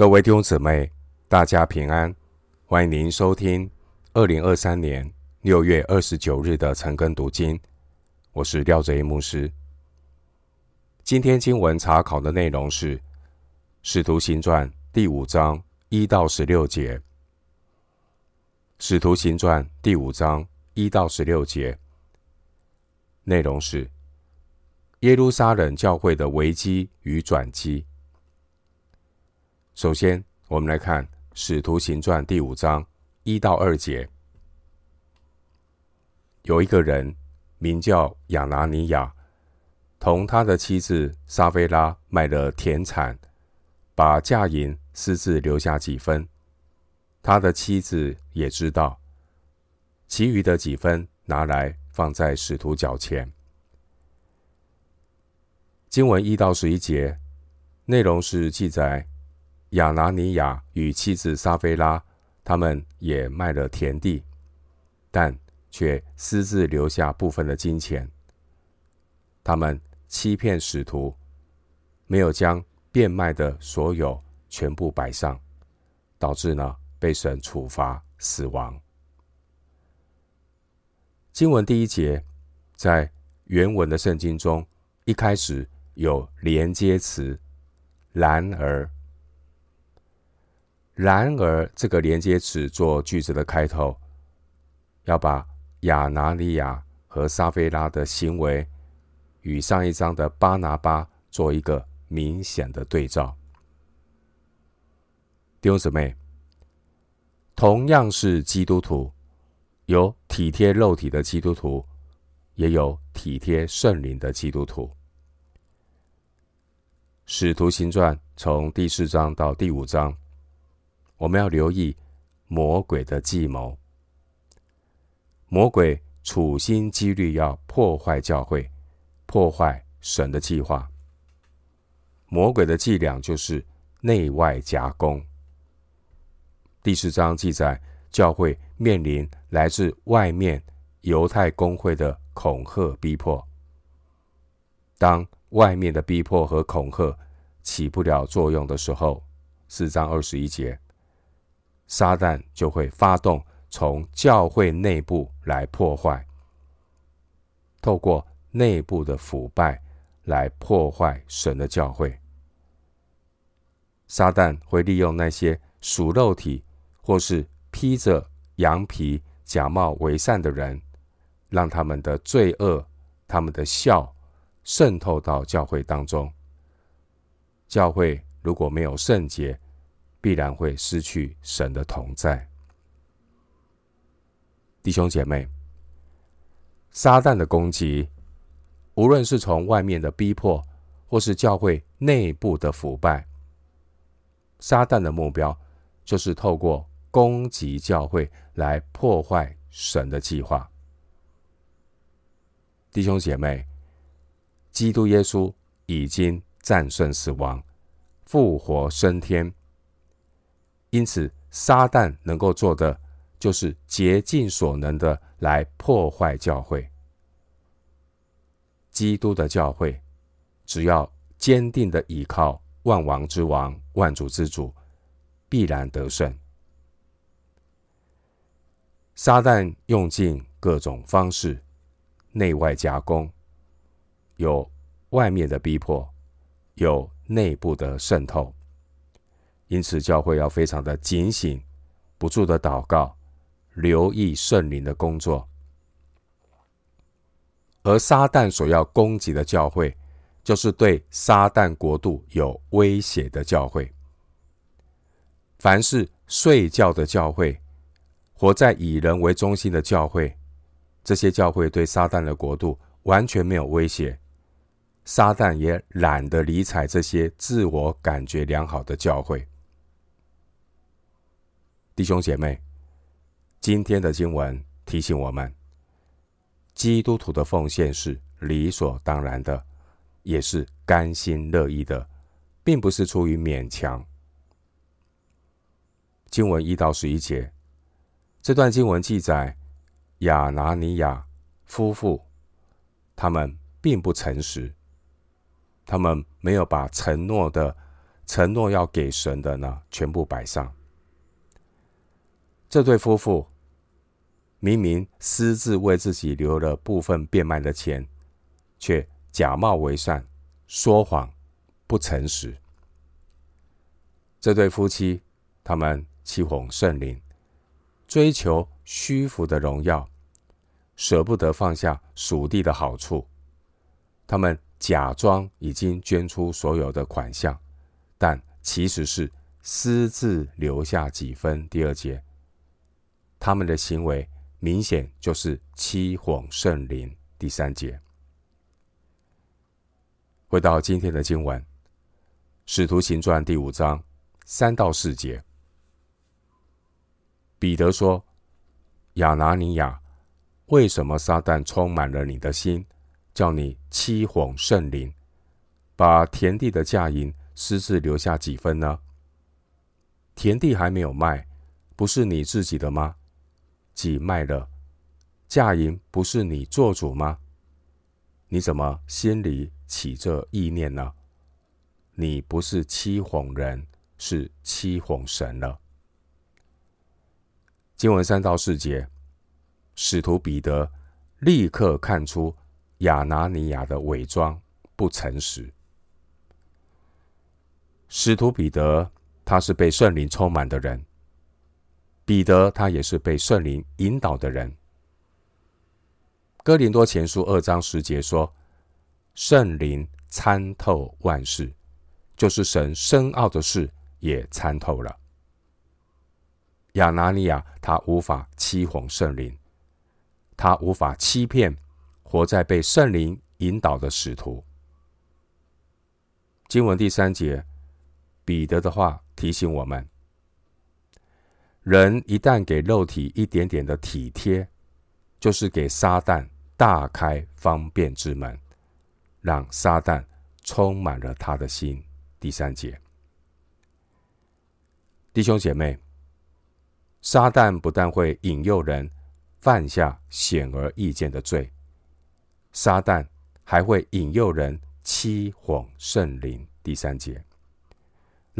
各位弟兄姊妹，大家平安！欢迎您收听二零二三年六月二十九日的晨更读经。我是廖哲一牧师。今天经文查考的内容是《使徒行传》第五章一到十六节。《使徒行传》第五章一到十六节内容是耶路撒冷教会的危机与转机。首先，我们来看《使徒行传》第五章一到二节。有一个人名叫亚拿尼亚，同他的妻子撒非拉卖了田产，把价银私自留下几分。他的妻子也知道，其余的几分拿来放在使徒脚前。经文一到十一节内容是记载。亚拿尼亚与妻子撒非拉，他们也卖了田地，但却私自留下部分的金钱。他们欺骗使徒，没有将变卖的所有全部摆上，导致呢被神处罚死亡。经文第一节在原文的圣经中，一开始有连接词，然而。然而，这个连接词做句子的开头，要把亚拿利亚和撒非拉的行为与上一章的巴拿巴做一个明显的对照。弟兄姊妹，同样是基督徒，有体贴肉体的基督徒，也有体贴圣灵的基督徒。使徒行传从第四章到第五章。我们要留意魔鬼的计谋。魔鬼处心积虑要破坏教会，破坏神的计划。魔鬼的伎俩就是内外夹攻。第四章记载，教会面临来自外面犹太公会的恐吓逼迫。当外面的逼迫和恐吓起不了作用的时候，四章二十一节。撒旦就会发动从教会内部来破坏，透过内部的腐败来破坏神的教会。撒旦会利用那些属肉体或是披着羊皮假冒为善的人，让他们的罪恶、他们的笑渗透到教会当中。教会如果没有圣洁，必然会失去神的同在，弟兄姐妹，撒旦的攻击，无论是从外面的逼迫，或是教会内部的腐败，撒旦的目标就是透过攻击教会来破坏神的计划。弟兄姐妹，基督耶稣已经战胜死亡，复活升天。因此，撒旦能够做的，就是竭尽所能的来破坏教会。基督的教会，只要坚定的依靠万王之王、万主之主，必然得胜。撒旦用尽各种方式，内外夹攻，有外面的逼迫，有内部的渗透。因此，教会要非常的警醒，不住的祷告，留意圣灵的工作。而撒旦所要攻击的教会，就是对撒旦国度有威胁的教会。凡是睡觉的教会，活在以人为中心的教会，这些教会对撒旦的国度完全没有威胁。撒旦也懒得理睬这些自我感觉良好的教会。弟兄姐妹，今天的经文提醒我们，基督徒的奉献是理所当然的，也是甘心乐意的，并不是出于勉强。经文一到十一节，这段经文记载亚拿尼亚夫妇，他们并不诚实，他们没有把承诺的承诺要给神的呢，全部摆上。这对夫妇明明私自为自己留了部分变卖的钱，却假冒为善，说谎，不诚实。这对夫妻，他们欺哄圣灵，追求虚浮的荣耀，舍不得放下属地的好处。他们假装已经捐出所有的款项，但其实是私自留下几分。第二节，他们的行为明显就是欺哄圣灵。第三节，回到今天的经文，《使徒行传》第五章三到四节，彼得说：“亚拿尼亚，为什么撒旦充满了你的心？”叫你欺哄圣灵，把田地的价银私自留下几分呢？田地还没有卖，不是你自己的吗？既卖了，价银不是你做主吗？你怎么心里起这意念呢？你不是欺哄人，是欺哄神了。经文三到四节，使徒彼得立刻看出。亚拿尼亚的伪装不诚实。使徒彼得，他是被圣灵充满的人。彼得，他也是被圣灵引导的人。哥林多前书二章十节说：“圣灵参透万事，就是神深奥的事也参透了。”亚拿尼亚，他无法欺哄圣灵，他无法欺骗。活在被圣灵引导的使徒。经文第三节，彼得的话提醒我们：人一旦给肉体一点点的体贴，就是给撒旦大开方便之门，让撒旦充满了他的心。第三节，弟兄姐妹，撒旦不但会引诱人犯下显而易见的罪。撒旦还会引诱人欺哄圣灵，第三节，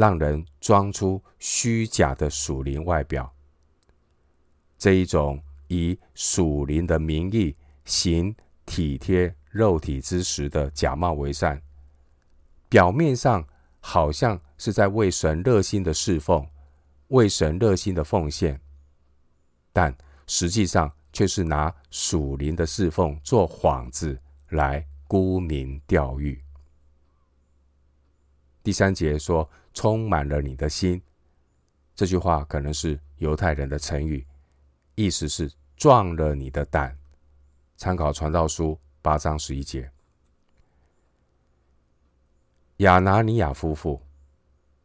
让人装出虚假的属灵外表。这一种以属灵的名义行体贴肉体之时的假冒为善，表面上好像是在为神热心的侍奉，为神热心的奉献，但实际上，却是拿属灵的侍奉做幌子来沽名钓誉。第三节说：“充满了你的心。”这句话可能是犹太人的成语，意思是壮了你的胆。参考传道书八章十一节。亚拿尼亚夫妇，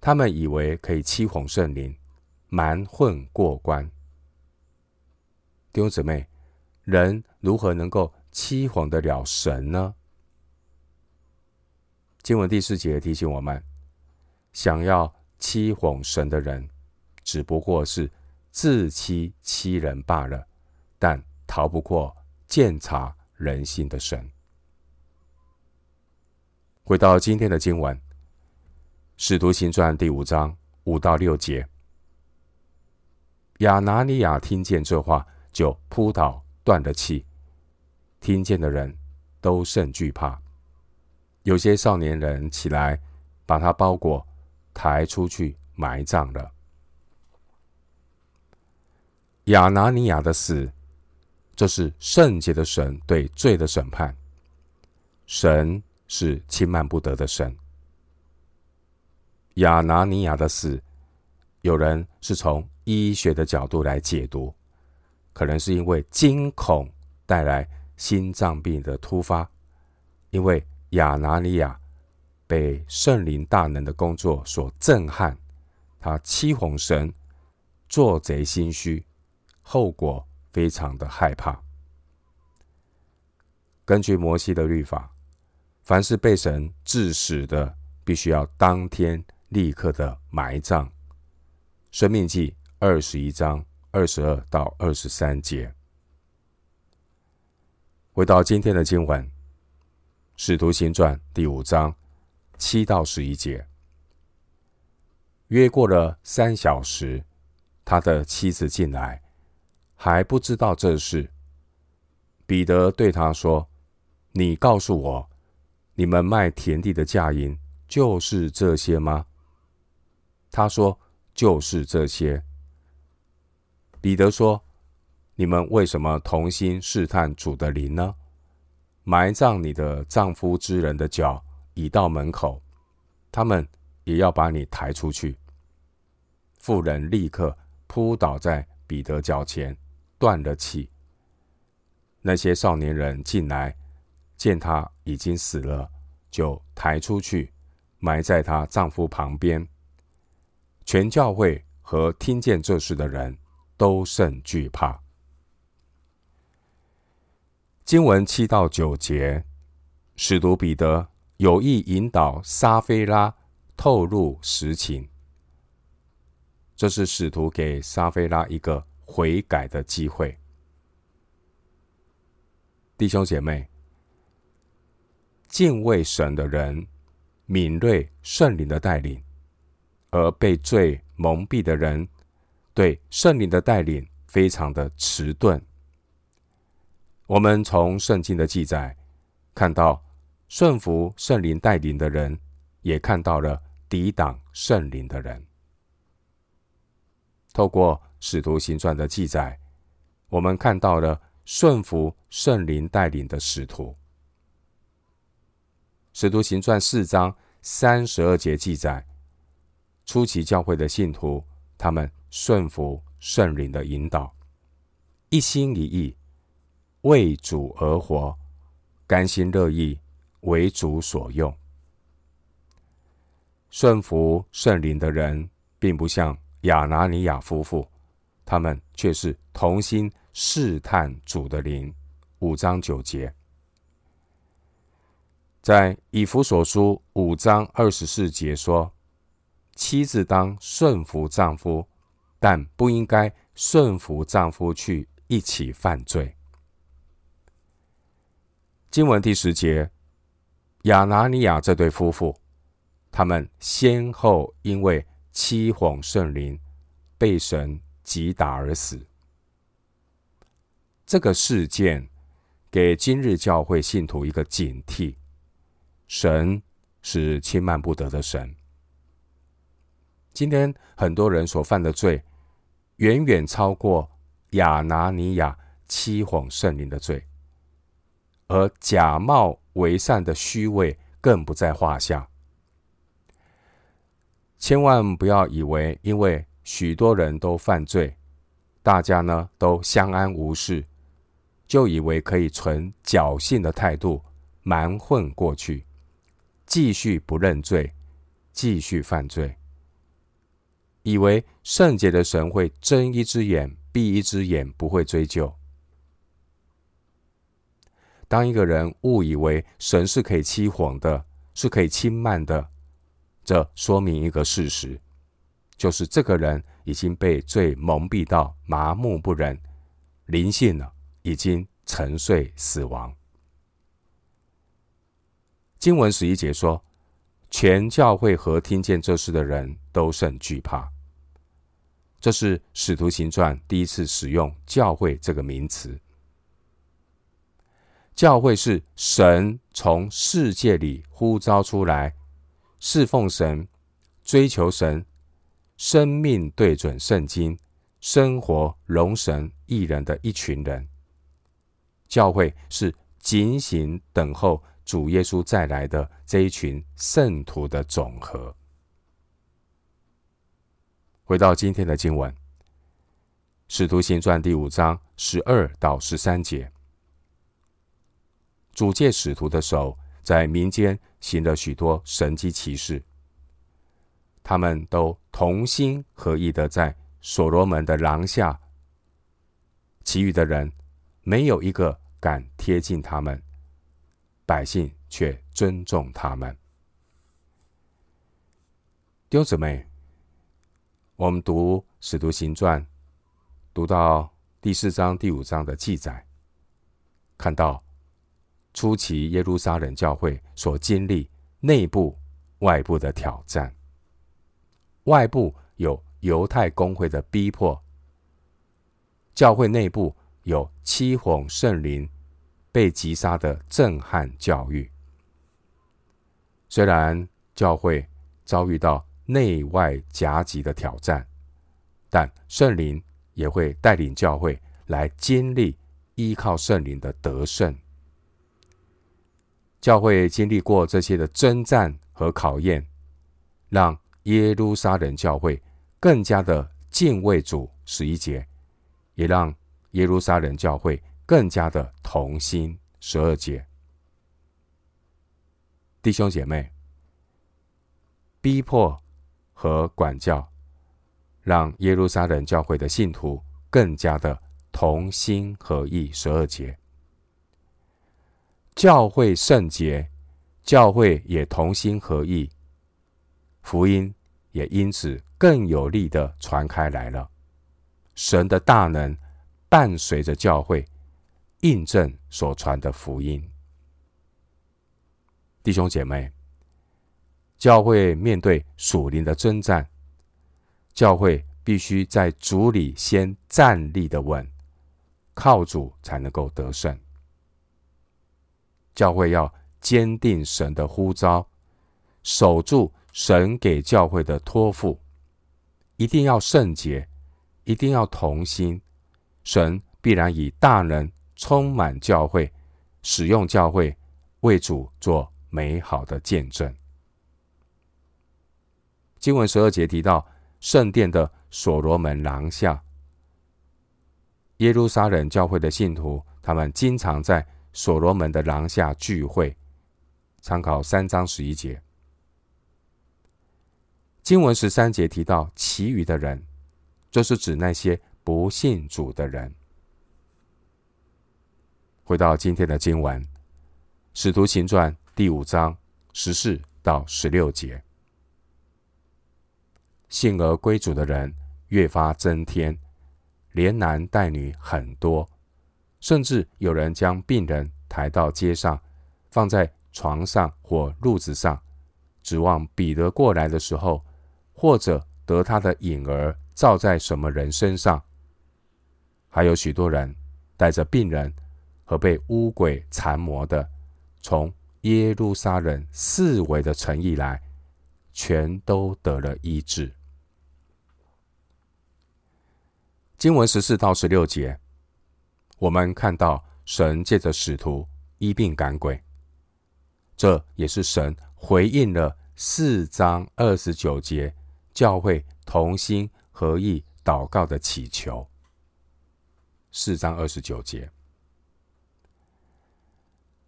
他们以为可以欺哄圣灵，瞒混过关。弟兄姊妹，人如何能够欺哄得了神呢？经文第四节提醒我们：想要欺哄神的人，只不过是自欺欺人罢了，但逃不过鉴察人心的神。回到今天的经文，《使徒行传》第五章五到六节，亚拿尼亚听见这话。就扑倒，断了气。听见的人都甚惧怕。有些少年人起来，把他包裹，抬出去埋葬了。亚拿尼亚的死，这是圣洁的神对罪的审判。神是轻慢不得的神。亚拿尼亚的死，有人是从医学的角度来解读。可能是因为惊恐带来心脏病的突发，因为亚拿尼亚被圣灵大能的工作所震撼，他欺哄神，做贼心虚，后果非常的害怕。根据摩西的律法，凡是被神致死的，必须要当天立刻的埋葬。申命记二十一章。二十二到二十三节，回到今天的经文，《使徒行传》第五章七到十一节。约过了三小时，他的妻子进来，还不知道这事。彼得对他说：“你告诉我，你们卖田地的价银就是这些吗？”他说：“就是这些。”彼得说：“你们为什么同心试探主的灵呢？埋葬你的丈夫之人的脚已到门口，他们也要把你抬出去。”妇人立刻扑倒在彼得脚前，断了气。那些少年人进来，见她已经死了，就抬出去，埋在她丈夫旁边。全教会和听见这事的人都甚惧怕。经文七到九节，使徒彼得有意引导撒菲拉透露实情，这是使徒给撒菲拉一个悔改的机会。弟兄姐妹，敬畏神的人，敏锐圣灵的带领；而被罪蒙蔽的人，对圣灵的带领非常的迟钝。我们从圣经的记载看到，顺服圣灵带领的人，也看到了抵挡圣灵的人。透过使徒行传的记载，我们看到了。顺服圣灵带领的使徒，《使徒行传》四章三十二节记载，初期教会的信徒，他们顺服圣灵的引导，一心一意为主而活，甘心乐意为主所用。顺服圣灵的人，并不像亚拿尼亚夫妇，他们却是同心。试探主的灵，五章九节，在以弗所书五章二十四节说：“妻子当顺服丈夫，但不应该顺服丈夫去一起犯罪。”经文第十节，亚拿尼亚这对夫妇，他们先后因为欺哄圣灵，被神击打而死。这个事件给今日教会信徒一个警惕：神是轻慢不得的神。今天很多人所犯的罪，远远超过亚拿尼亚欺哄圣灵的罪，而假冒为善的虚伪更不在话下。千万不要以为，因为许多人都犯罪，大家呢都相安无事。就以为可以存侥幸的态度蛮混过去，继续不认罪，继续犯罪，以为圣洁的神会睁一只眼闭一只眼，不会追究。当一个人误以为神是可以欺哄的，是可以轻慢的，这说明一个事实，就是这个人已经被罪蒙蔽到麻木不仁，灵性了。已经沉睡死亡。经文十一节说，全教会和听见这事的人都甚惧怕。这是使徒行传第一次使用“教会”这个名词。教会是神从世界里呼召出来，侍奉神、追求神、生命对准圣经、生活荣神益人的一群人。教会是警醒等候主耶稣再来的这一群圣徒的总和。回到今天的经文，《使徒行传》第五章十二到十三节，主借使徒的手在民间行了许多神迹奇事，他们都同心合意的在所罗门的廊下，其余的人。没有一个敢贴近他们，百姓却尊重他们。弟兄姊妹，我们读《使徒行传》，读到第四章、第五章的记载，看到初期耶路撒冷教会所经历内部、外部的挑战。外部有犹太公会的逼迫，教会内部有欺哄圣灵、被击杀的震撼教育。虽然教会遭遇到内外夹击的挑战，但圣灵也会带领教会来经历依靠圣灵的得胜。教会经历过这些的征战和考验，让耶路撒冷教会更加的敬畏主。十一节，也让耶路撒冷教会更加的同心。十二节。弟兄姐妹，逼迫和管教，让耶路撒冷教会的信徒更加的同心合意。十二节。教会圣洁，教会也同心合意，福音也因此更有力的传开来了。神的大能伴随着教会，印证所传的福音。弟兄姐妹，教会面对属灵的征战，教会必须在主里先站立的稳，靠主才能够得胜。教会要坚定神的呼召，守住神给教会的托付，一定要圣洁，一定要同心。神必然以大能充满教会，使用教会为主做美好的见证。经文十二节提到圣殿的所罗门廊下，耶路撒冷教会的信徒，他们经常在。所罗门的廊下聚会，参考三章十一节。经文十三节提到其余的人，就是指那些不信主的人。回到今天的经文，《使徒行传》第五章十四到十六节，信而归主的人越发增添，连男带女很多。甚至有人将病人抬到街上，放在床上或褥子上，指望彼得过来的时候，或者得他的影儿照在什么人身上。还有许多人带着病人和被污鬼缠磨的，从耶路撒冷四围的城邑来，全都得了医治。经文十四到十六节。我们看到神借着使徒医病赶鬼，这也是神回应了四章二十九节教会同心合意祷告的祈求。四章二十九节，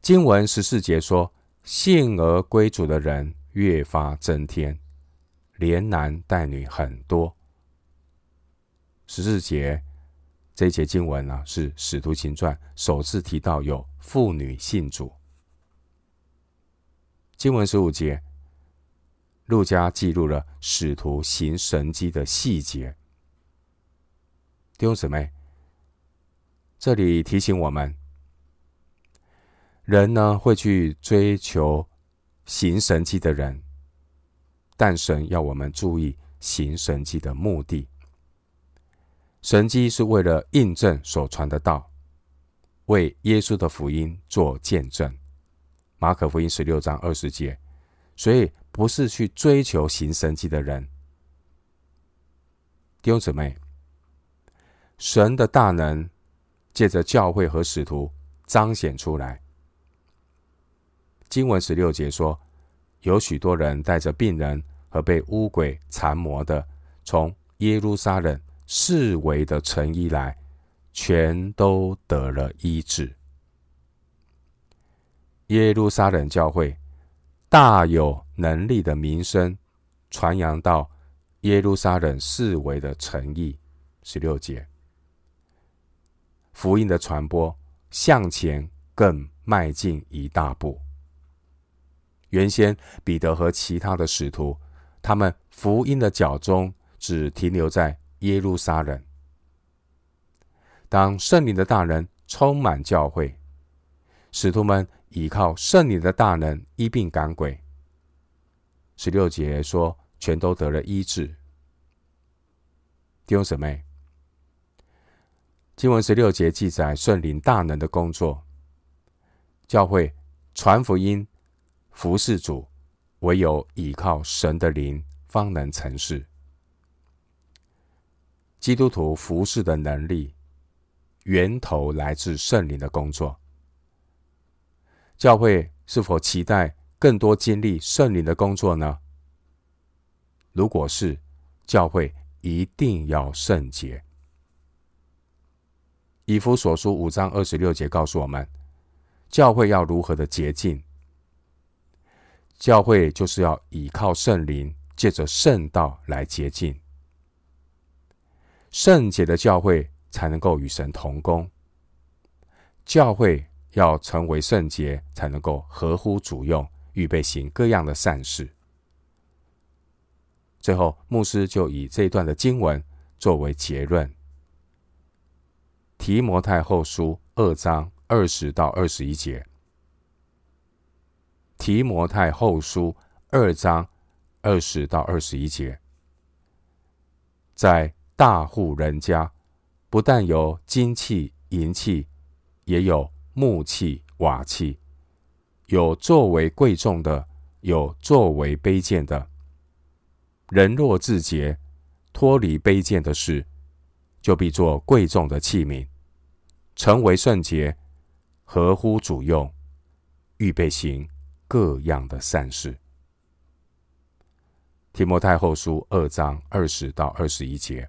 经文十四节说：“信而归主的人越发增添，连男带女很多。”十四节。这一节经文呢、啊，是《使徒行传》首次提到有妇女信主。经文十五节，路加记录了使徒行神迹的细节。弟兄姊妹，这里提醒我们，人呢会去追求行神迹的人，但神要我们注意行神迹的目的。神迹是为了印证所传的道，为耶稣的福音做见证。马可福音十六章二十节，所以不是去追求行神迹的人。弟兄姊妹，神的大能借着教会和使徒彰显出来。经文十六节说，有许多人带着病人和被污鬼缠磨的，从耶路撒冷。四围的诚意来，全都得了医治。耶路撒冷教会大有能力的名声传扬到耶路撒冷四围的诚意。十六节，福音的传播向前更迈进一大步。原先彼得和其他的使徒，他们福音的脚踪只停留在。耶路撒冷，当圣灵的大能充满教会，使徒们依靠圣灵的大能医病赶鬼。十六节说，全都得了医治。弟兄姊妹，经文十六节记载圣灵大能的工作，教会传福音、服侍主，唯有倚靠神的灵，方能成事。基督徒服侍的能力，源头来自圣灵的工作。教会是否期待更多经历圣灵的工作呢？如果是，教会一定要圣洁。以弗所书五章二十六节告诉我们，教会要如何的洁净？教会就是要倚靠圣灵，借着圣道来洁净。圣洁的教会才能够与神同工。教会要成为圣洁，才能够合乎主用，预备行各样的善事。最后，牧师就以这一段的经文作为结论：提摩太后书二章二十到二十一节。提摩太后书二章二十到二十一节，在大户人家，不但有金器、银器，也有木器、瓦器；有作为贵重的，有作为卑贱的。人若自洁，脱离卑贱的事，就必做贵重的器皿，成为圣洁，合乎主用，预备行各样的善事。提摩太后书二章二十到二十一节，